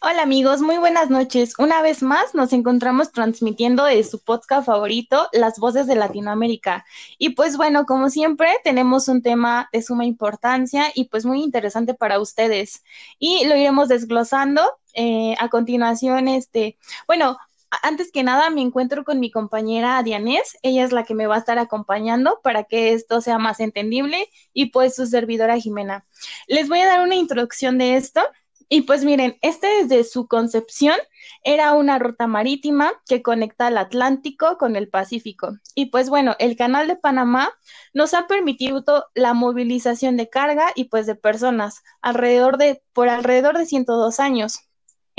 Hola amigos, muy buenas noches. Una vez más nos encontramos transmitiendo de su podcast favorito, Las Voces de Latinoamérica. Y pues bueno, como siempre, tenemos un tema de suma importancia y pues muy interesante para ustedes. Y lo iremos desglosando eh, a continuación. Este, bueno, antes que nada me encuentro con mi compañera Dianés, ella es la que me va a estar acompañando para que esto sea más entendible y pues su servidora Jimena. Les voy a dar una introducción de esto y pues miren, este desde su concepción era una ruta marítima que conecta el Atlántico con el Pacífico. Y pues bueno, el canal de Panamá nos ha permitido la movilización de carga y pues de personas alrededor de, por alrededor de 102 años.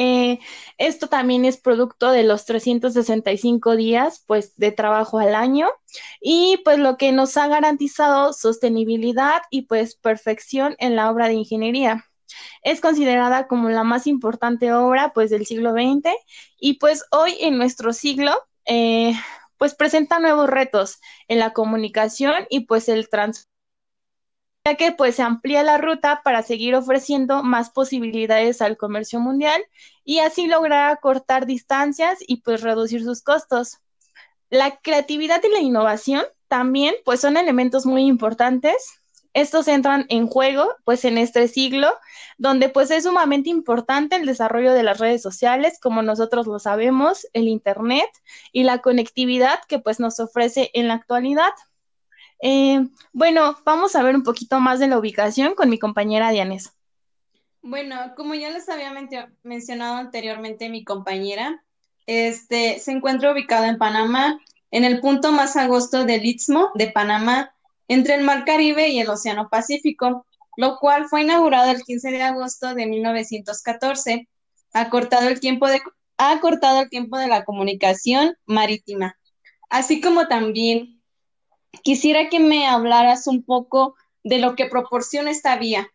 Eh, esto también es producto de los 365 días pues de trabajo al año y pues lo que nos ha garantizado sostenibilidad y pues perfección en la obra de ingeniería. Es considerada como la más importante obra pues del siglo XX y pues hoy en nuestro siglo eh, pues presenta nuevos retos en la comunicación y pues el transporte que pues se amplía la ruta para seguir ofreciendo más posibilidades al comercio mundial y así lograr acortar distancias y pues reducir sus costos. La creatividad y la innovación también pues son elementos muy importantes estos entran en juego pues en este siglo donde pues es sumamente importante el desarrollo de las redes sociales como nosotros lo sabemos, el internet y la conectividad que pues nos ofrece en la actualidad. Eh, bueno, vamos a ver un poquito más de la ubicación con mi compañera Dianes. Bueno, como ya les había mencionado anteriormente mi compañera, este se encuentra ubicado en Panamá, en el punto más agosto del Istmo de Panamá, entre el Mar Caribe y el Océano Pacífico, lo cual fue inaugurado el 15 de agosto de 1914. Ha cortado el tiempo de, ha cortado el tiempo de la comunicación marítima, así como también quisiera que me hablaras un poco de lo que proporciona esta vía.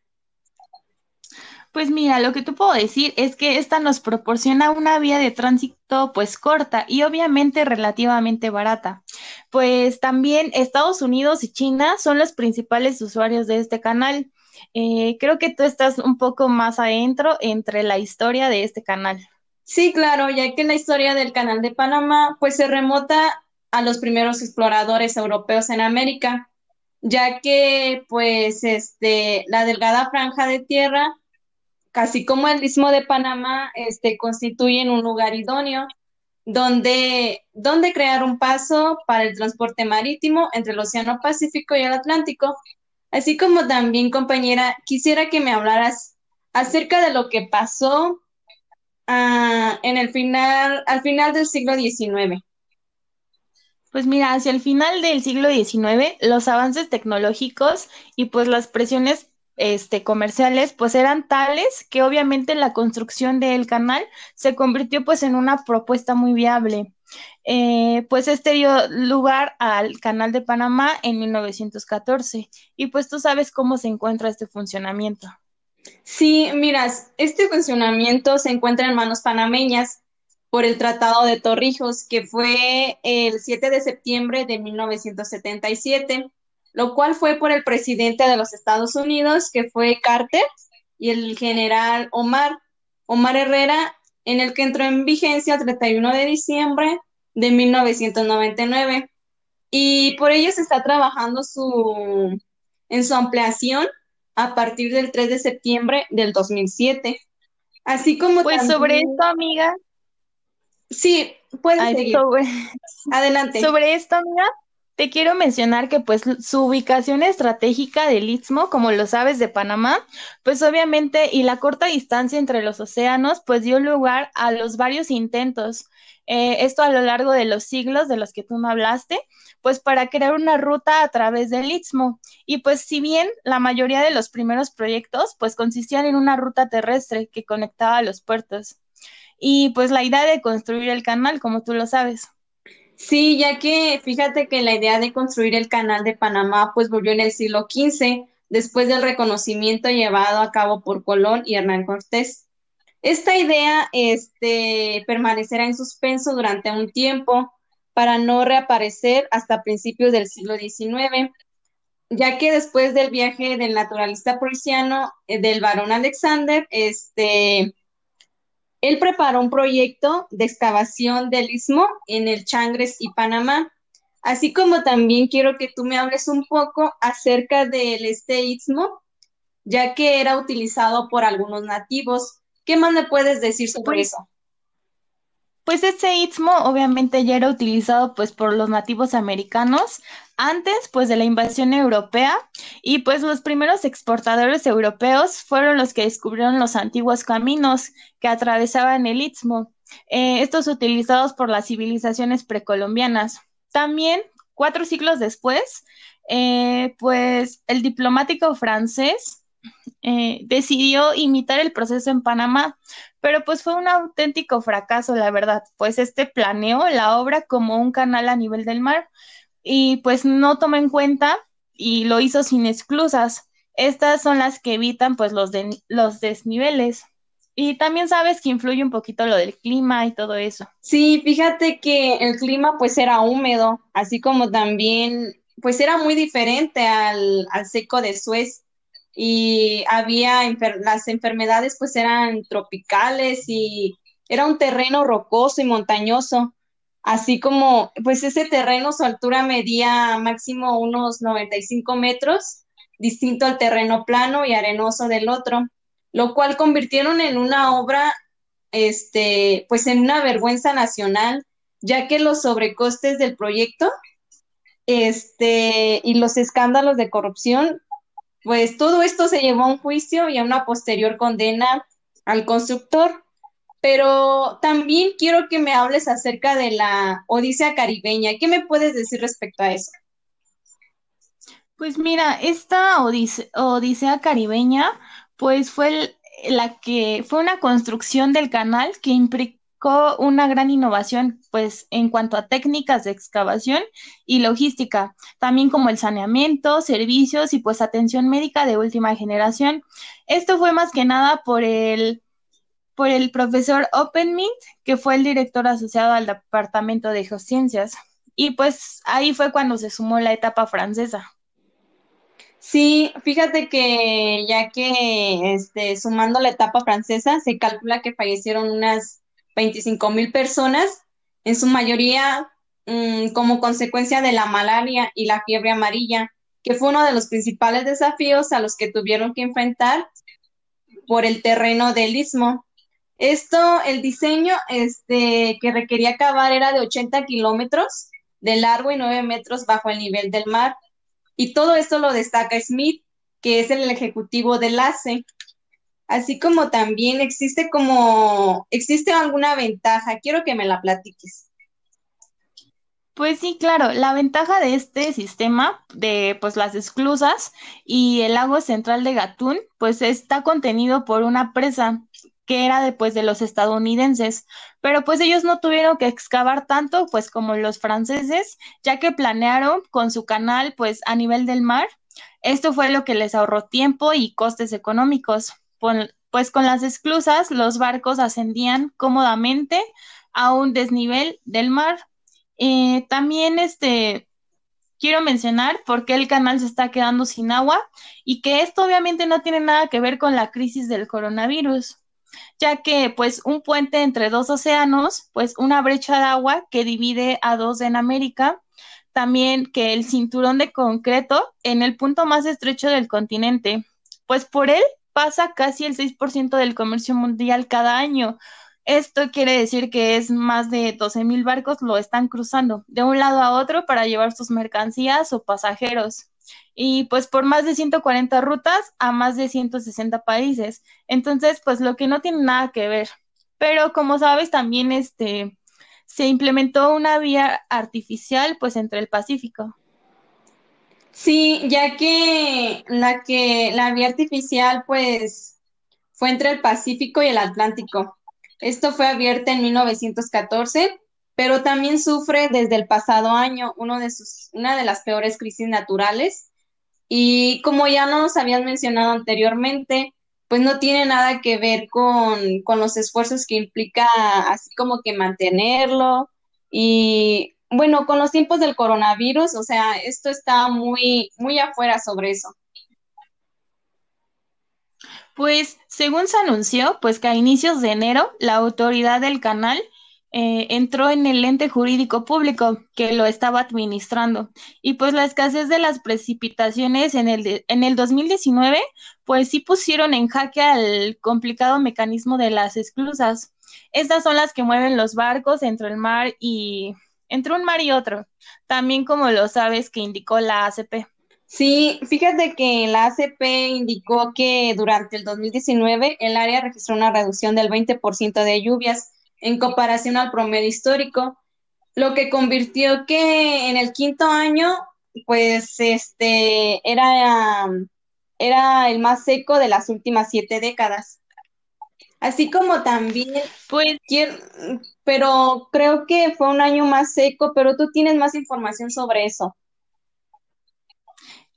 Pues mira, lo que te puedo decir es que esta nos proporciona una vía de tránsito pues corta y obviamente relativamente barata. Pues también Estados Unidos y China son los principales usuarios de este canal. Eh, creo que tú estás un poco más adentro entre la historia de este canal. Sí, claro, ya que la historia del canal de Panamá pues se remota a los primeros exploradores europeos en América, ya que pues este la delgada franja de tierra casi como el istmo de Panamá, este, constituyen un lugar idóneo donde, donde crear un paso para el transporte marítimo entre el Océano Pacífico y el Atlántico. Así como también, compañera, quisiera que me hablaras acerca de lo que pasó ah, en el final, al final del siglo XIX. Pues mira, hacia el final del siglo XIX, los avances tecnológicos y pues las presiones este, comerciales, pues eran tales que obviamente la construcción del canal se convirtió pues en una propuesta muy viable. Eh, pues este dio lugar al canal de Panamá en 1914 y pues tú sabes cómo se encuentra este funcionamiento. Sí, miras, este funcionamiento se encuentra en manos panameñas por el Tratado de Torrijos, que fue el 7 de septiembre de 1977 lo cual fue por el presidente de los Estados Unidos, que fue Carter, y el general Omar, Omar Herrera, en el que entró en vigencia el 31 de diciembre de 1999. Y por ello se está trabajando su, en su ampliación a partir del 3 de septiembre del 2007. Así como pues sobre esto, amiga. Sí, puedes seguir. Adelante. Sobre esto, amiga, te quiero mencionar que pues su ubicación estratégica del Istmo, como lo sabes de Panamá, pues obviamente y la corta distancia entre los océanos pues dio lugar a los varios intentos, eh, esto a lo largo de los siglos de los que tú me hablaste, pues para crear una ruta a través del Istmo. Y pues si bien la mayoría de los primeros proyectos pues consistían en una ruta terrestre que conectaba a los puertos. Y pues la idea de construir el canal, como tú lo sabes. Sí, ya que fíjate que la idea de construir el canal de Panamá pues volvió en el siglo XV, después del reconocimiento llevado a cabo por Colón y Hernán Cortés. Esta idea este, permanecerá en suspenso durante un tiempo para no reaparecer hasta principios del siglo XIX, ya que después del viaje del naturalista prusiano, eh, del barón Alexander, este, él preparó un proyecto de excavación del istmo en el Changres y Panamá, así como también quiero que tú me hables un poco acerca del este istmo, ya que era utilizado por algunos nativos. ¿Qué más me puedes decir sobre pues, eso? Pues este istmo obviamente ya era utilizado pues por los nativos americanos antes pues de la invasión europea y pues los primeros exportadores europeos fueron los que descubrieron los antiguos caminos que atravesaban el istmo, eh, estos utilizados por las civilizaciones precolombianas. También cuatro siglos después, eh, pues el diplomático francés eh, decidió imitar el proceso en Panamá, pero pues fue un auténtico fracaso, la verdad, pues este planeó la obra como un canal a nivel del mar y pues no tomó en cuenta y lo hizo sin esclusas. Estas son las que evitan pues los, los desniveles. Y también sabes que influye un poquito lo del clima y todo eso. Sí, fíjate que el clima pues era húmedo, así como también pues era muy diferente al, al seco de Suez y había las enfermedades pues eran tropicales y era un terreno rocoso y montañoso, así como pues ese terreno su altura medía máximo unos 95 metros, distinto al terreno plano y arenoso del otro, lo cual convirtieron en una obra este pues en una vergüenza nacional, ya que los sobrecostes del proyecto este y los escándalos de corrupción pues todo esto se llevó a un juicio y a una posterior condena al constructor. Pero también quiero que me hables acerca de la Odisea caribeña. ¿Qué me puedes decir respecto a eso? Pues mira, esta Odisea, caribeña, pues fue la que fue una construcción del canal que una gran innovación pues en cuanto a técnicas de excavación y logística, también como el saneamiento, servicios y pues atención médica de última generación. Esto fue más que nada por el por el profesor Oppenmint, que fue el director asociado al Departamento de Geociencias. Y pues ahí fue cuando se sumó la etapa francesa. Sí, fíjate que ya que este, sumando la etapa francesa, se calcula que fallecieron unas 25 mil personas, en su mayoría mm, como consecuencia de la malaria y la fiebre amarilla, que fue uno de los principales desafíos a los que tuvieron que enfrentar por el terreno del istmo. Esto, el diseño este, que requería cavar era de 80 kilómetros de largo y 9 metros bajo el nivel del mar. Y todo esto lo destaca Smith, que es el ejecutivo del ACE así como también existe como, existe alguna ventaja. Quiero que me la platiques. Pues sí, claro, la ventaja de este sistema de pues las esclusas y el lago central de Gatún, pues está contenido por una presa que era después de los estadounidenses, pero pues ellos no tuvieron que excavar tanto pues como los franceses, ya que planearon con su canal pues a nivel del mar. Esto fue lo que les ahorró tiempo y costes económicos pues con las esclusas los barcos ascendían cómodamente a un desnivel del mar. Eh, también este, quiero mencionar por qué el canal se está quedando sin agua y que esto obviamente no tiene nada que ver con la crisis del coronavirus, ya que pues un puente entre dos océanos, pues una brecha de agua que divide a dos en América, también que el cinturón de concreto en el punto más estrecho del continente, pues por él pasa casi el 6% del comercio mundial cada año. Esto quiere decir que es más de 12 mil barcos lo están cruzando de un lado a otro para llevar sus mercancías o pasajeros. Y pues por más de 140 rutas a más de 160 países. Entonces, pues lo que no tiene nada que ver. Pero como sabes, también este se implementó una vía artificial pues entre el Pacífico. Sí, ya que la que la vía artificial pues fue entre el Pacífico y el Atlántico. Esto fue abierta en 1914, pero también sufre desde el pasado año uno de sus, una de las peores crisis naturales. Y como ya nos habían mencionado anteriormente, pues no tiene nada que ver con, con los esfuerzos que implica así como que mantenerlo y bueno, con los tiempos del coronavirus, o sea, esto está muy, muy afuera sobre eso. Pues según se anunció, pues que a inicios de enero la autoridad del canal eh, entró en el ente jurídico público que lo estaba administrando. Y pues la escasez de las precipitaciones en el, en el 2019, pues sí pusieron en jaque al complicado mecanismo de las esclusas. Estas son las que mueven los barcos entre el mar y entre un mar y otro, también como lo sabes que indicó la ACP. Sí, fíjate que la ACP indicó que durante el 2019 el área registró una reducción del 20% de lluvias en comparación al promedio histórico, lo que convirtió que en el quinto año, pues este era, era el más seco de las últimas siete décadas. Así como también, pues, pero creo que fue un año más seco, pero tú tienes más información sobre eso.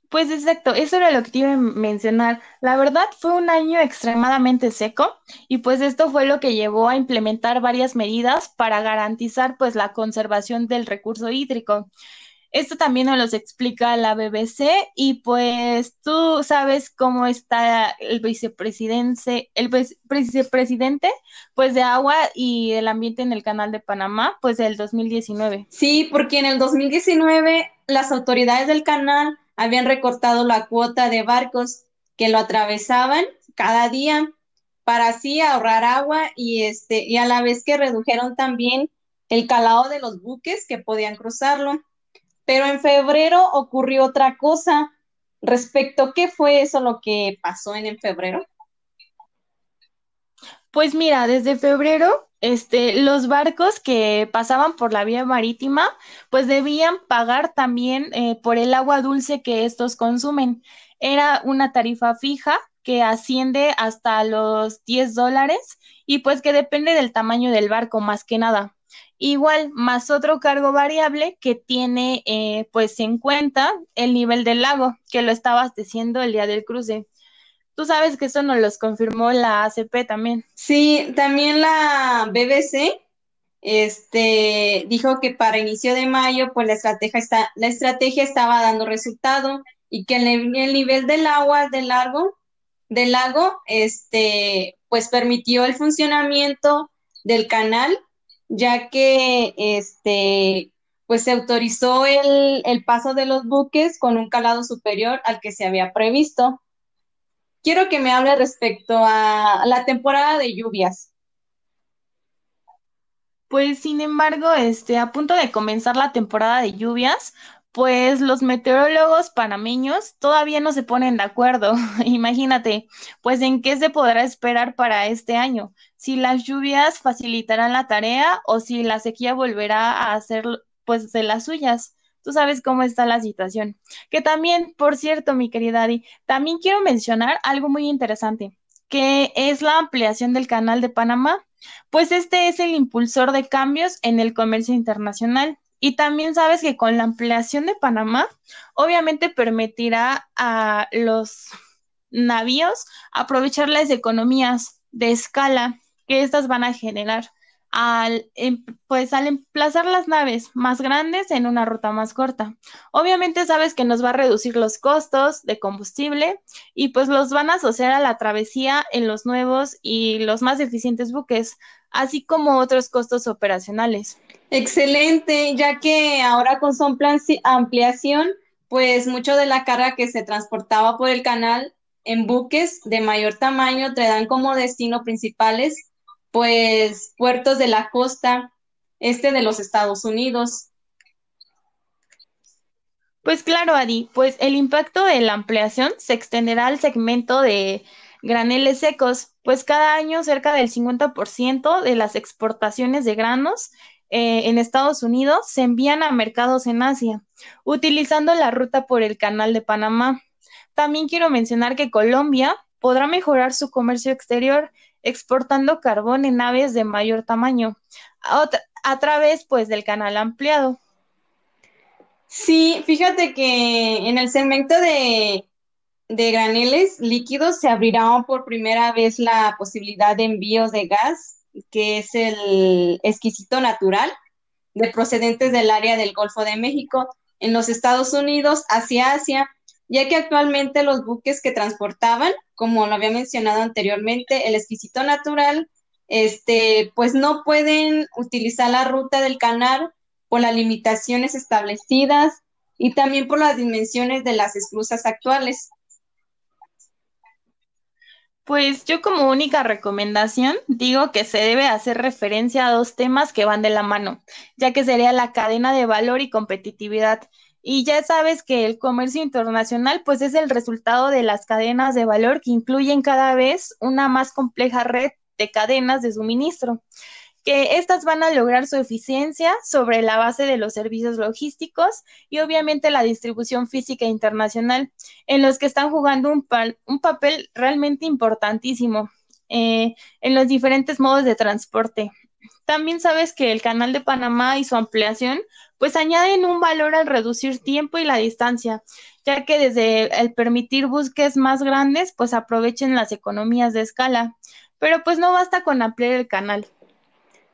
Pues exacto, eso era lo que te iba a mencionar. La verdad fue un año extremadamente seco y pues esto fue lo que llevó a implementar varias medidas para garantizar pues la conservación del recurso hídrico. Esto también nos lo explica la BBC y pues tú sabes cómo está el vicepresidente, el vicepresidente pues de agua y el ambiente en el canal de Panamá pues del 2019. Sí, porque en el 2019 las autoridades del canal habían recortado la cuota de barcos que lo atravesaban cada día para así ahorrar agua y este y a la vez que redujeron también el calado de los buques que podían cruzarlo. Pero en febrero ocurrió otra cosa. Respecto, ¿qué fue eso lo que pasó en, en febrero? Pues mira, desde febrero, este, los barcos que pasaban por la vía marítima, pues debían pagar también eh, por el agua dulce que estos consumen. Era una tarifa fija que asciende hasta los 10 dólares y pues que depende del tamaño del barco más que nada. Igual, más otro cargo variable que tiene eh, pues en cuenta el nivel del lago, que lo está abasteciendo el día del cruce. Tú sabes que eso nos los confirmó la ACP también. Sí, también la BBC este, dijo que para inicio de mayo, pues la estrategia, está, la estrategia estaba dando resultado y que el, el nivel del agua del lago, del lago, este, pues permitió el funcionamiento del canal ya que este, pues se autorizó el, el paso de los buques con un calado superior al que se había previsto. Quiero que me hable respecto a la temporada de lluvias. Pues sin embargo, este, a punto de comenzar la temporada de lluvias, pues los meteorólogos panameños todavía no se ponen de acuerdo. Imagínate, pues en qué se podrá esperar para este año, si las lluvias facilitarán la tarea o si la sequía volverá a hacer pues de las suyas. Tú sabes cómo está la situación. Que también, por cierto, mi querida Adi, también quiero mencionar algo muy interesante, que es la ampliación del canal de Panamá, pues este es el impulsor de cambios en el comercio internacional. Y también sabes que con la ampliación de Panamá, obviamente permitirá a los navíos aprovechar las economías de escala que éstas van a generar al, em, pues al emplazar las naves más grandes en una ruta más corta. Obviamente sabes que nos va a reducir los costos de combustible y pues los van a asociar a la travesía en los nuevos y los más eficientes buques, así como otros costos operacionales. Excelente, ya que ahora con su ampliación, pues mucho de la carga que se transportaba por el canal en buques de mayor tamaño te dan como destino principales, pues puertos de la costa este de los Estados Unidos. Pues claro, Adi, pues el impacto de la ampliación se extenderá al segmento de graneles secos, pues cada año cerca del 50% de las exportaciones de granos eh, en Estados Unidos se envían a mercados en Asia, utilizando la ruta por el Canal de Panamá. También quiero mencionar que Colombia podrá mejorar su comercio exterior exportando carbón en naves de mayor tamaño a, través pues del canal ampliado. Sí, fíjate que en el segmento de, de graneles líquidos se abrirá por primera vez la posibilidad de envíos de gas que es el exquisito natural, de procedentes del área del Golfo de México en los Estados Unidos hacia Asia, ya que actualmente los buques que transportaban, como lo había mencionado anteriormente, el exquisito natural, este, pues no pueden utilizar la ruta del canal por las limitaciones establecidas y también por las dimensiones de las esclusas actuales. Pues yo como única recomendación digo que se debe hacer referencia a dos temas que van de la mano, ya que sería la cadena de valor y competitividad. Y ya sabes que el comercio internacional pues es el resultado de las cadenas de valor que incluyen cada vez una más compleja red de cadenas de suministro que estas van a lograr su eficiencia sobre la base de los servicios logísticos y obviamente la distribución física internacional, en los que están jugando un, un papel realmente importantísimo eh, en los diferentes modos de transporte. También sabes que el canal de Panamá y su ampliación pues añaden un valor al reducir tiempo y la distancia, ya que desde el permitir buques más grandes pues aprovechen las economías de escala. Pero pues no basta con ampliar el canal.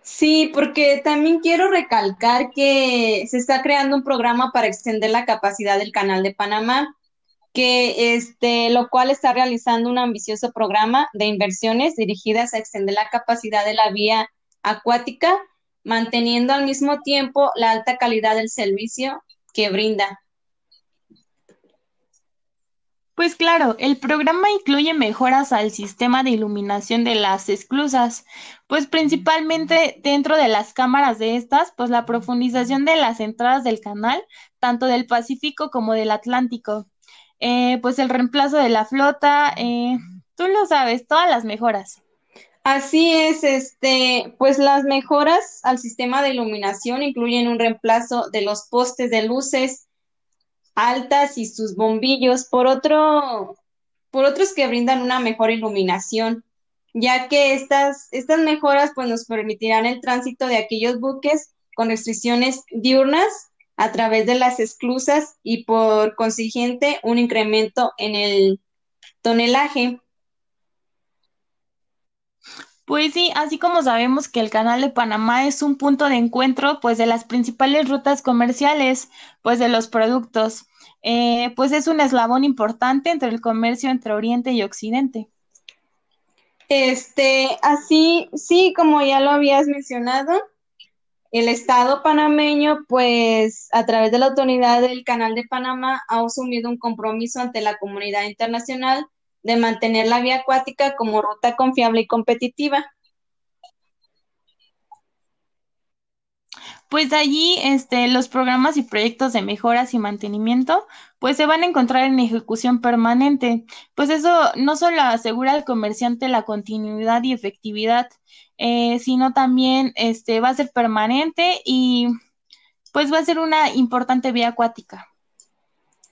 Sí, porque también quiero recalcar que se está creando un programa para extender la capacidad del Canal de Panamá, que este, lo cual está realizando un ambicioso programa de inversiones dirigidas a extender la capacidad de la vía acuática, manteniendo al mismo tiempo la alta calidad del servicio que brinda. Pues claro, el programa incluye mejoras al sistema de iluminación de las esclusas, pues principalmente dentro de las cámaras de estas, pues la profundización de las entradas del canal, tanto del Pacífico como del Atlántico, eh, pues el reemplazo de la flota, eh, tú lo sabes, todas las mejoras. Así es, este, pues las mejoras al sistema de iluminación incluyen un reemplazo de los postes de luces altas y sus bombillos por otro, por otros que brindan una mejor iluminación, ya que estas, estas mejoras pues nos permitirán el tránsito de aquellos buques con restricciones diurnas a través de las esclusas y por consiguiente un incremento en el tonelaje. Pues sí, así como sabemos que el Canal de Panamá es un punto de encuentro, pues de las principales rutas comerciales, pues de los productos, eh, pues es un eslabón importante entre el comercio entre Oriente y Occidente. Este, así, sí, como ya lo habías mencionado, el Estado panameño, pues a través de la autoridad del Canal de Panamá, ha asumido un compromiso ante la comunidad internacional de mantener la vía acuática como ruta confiable y competitiva. Pues allí este, los programas y proyectos de mejoras y mantenimiento pues se van a encontrar en ejecución permanente, pues eso no solo asegura al comerciante la continuidad y efectividad, eh, sino también este, va a ser permanente y pues va a ser una importante vía acuática.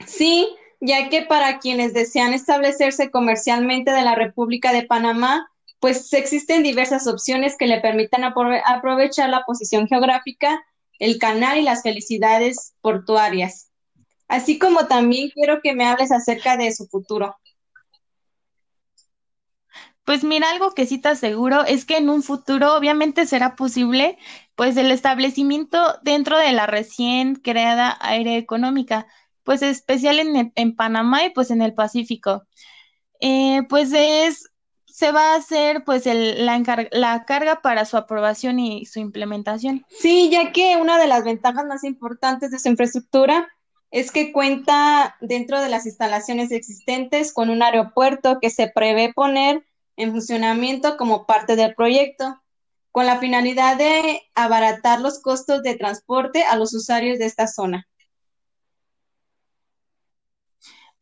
Sí, ya que para quienes desean establecerse comercialmente de la República de Panamá, pues existen diversas opciones que le permitan aprovechar la posición geográfica, el canal y las felicidades portuarias. Así como también quiero que me hables acerca de su futuro. Pues mira, algo que sí te aseguro es que en un futuro obviamente será posible pues el establecimiento dentro de la recién creada área económica, pues especial en, en Panamá y pues en el Pacífico. Eh, pues es, se va a hacer pues el, la, la carga para su aprobación y su implementación. Sí, ya que una de las ventajas más importantes de su infraestructura es que cuenta dentro de las instalaciones existentes con un aeropuerto que se prevé poner en funcionamiento como parte del proyecto, con la finalidad de abaratar los costos de transporte a los usuarios de esta zona.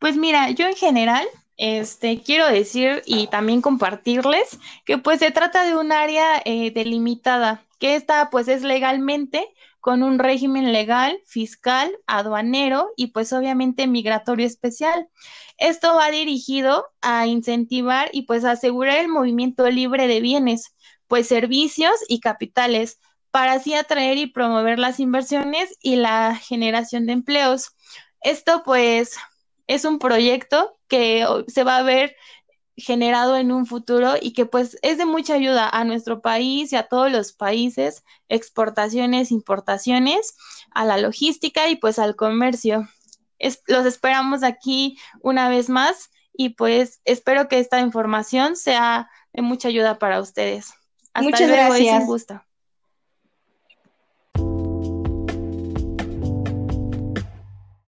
Pues mira, yo en general, este, quiero decir y también compartirles que pues se trata de un área eh, delimitada, que esta pues es legalmente con un régimen legal, fiscal, aduanero y pues obviamente migratorio especial. Esto va dirigido a incentivar y pues asegurar el movimiento libre de bienes, pues servicios y capitales, para así atraer y promover las inversiones y la generación de empleos. Esto pues es un proyecto que se va a ver generado en un futuro y que pues es de mucha ayuda a nuestro país y a todos los países, exportaciones, importaciones, a la logística y pues al comercio. los esperamos aquí una vez más y pues espero que esta información sea de mucha ayuda para ustedes. Hasta Muchas luego, gracias. gusto.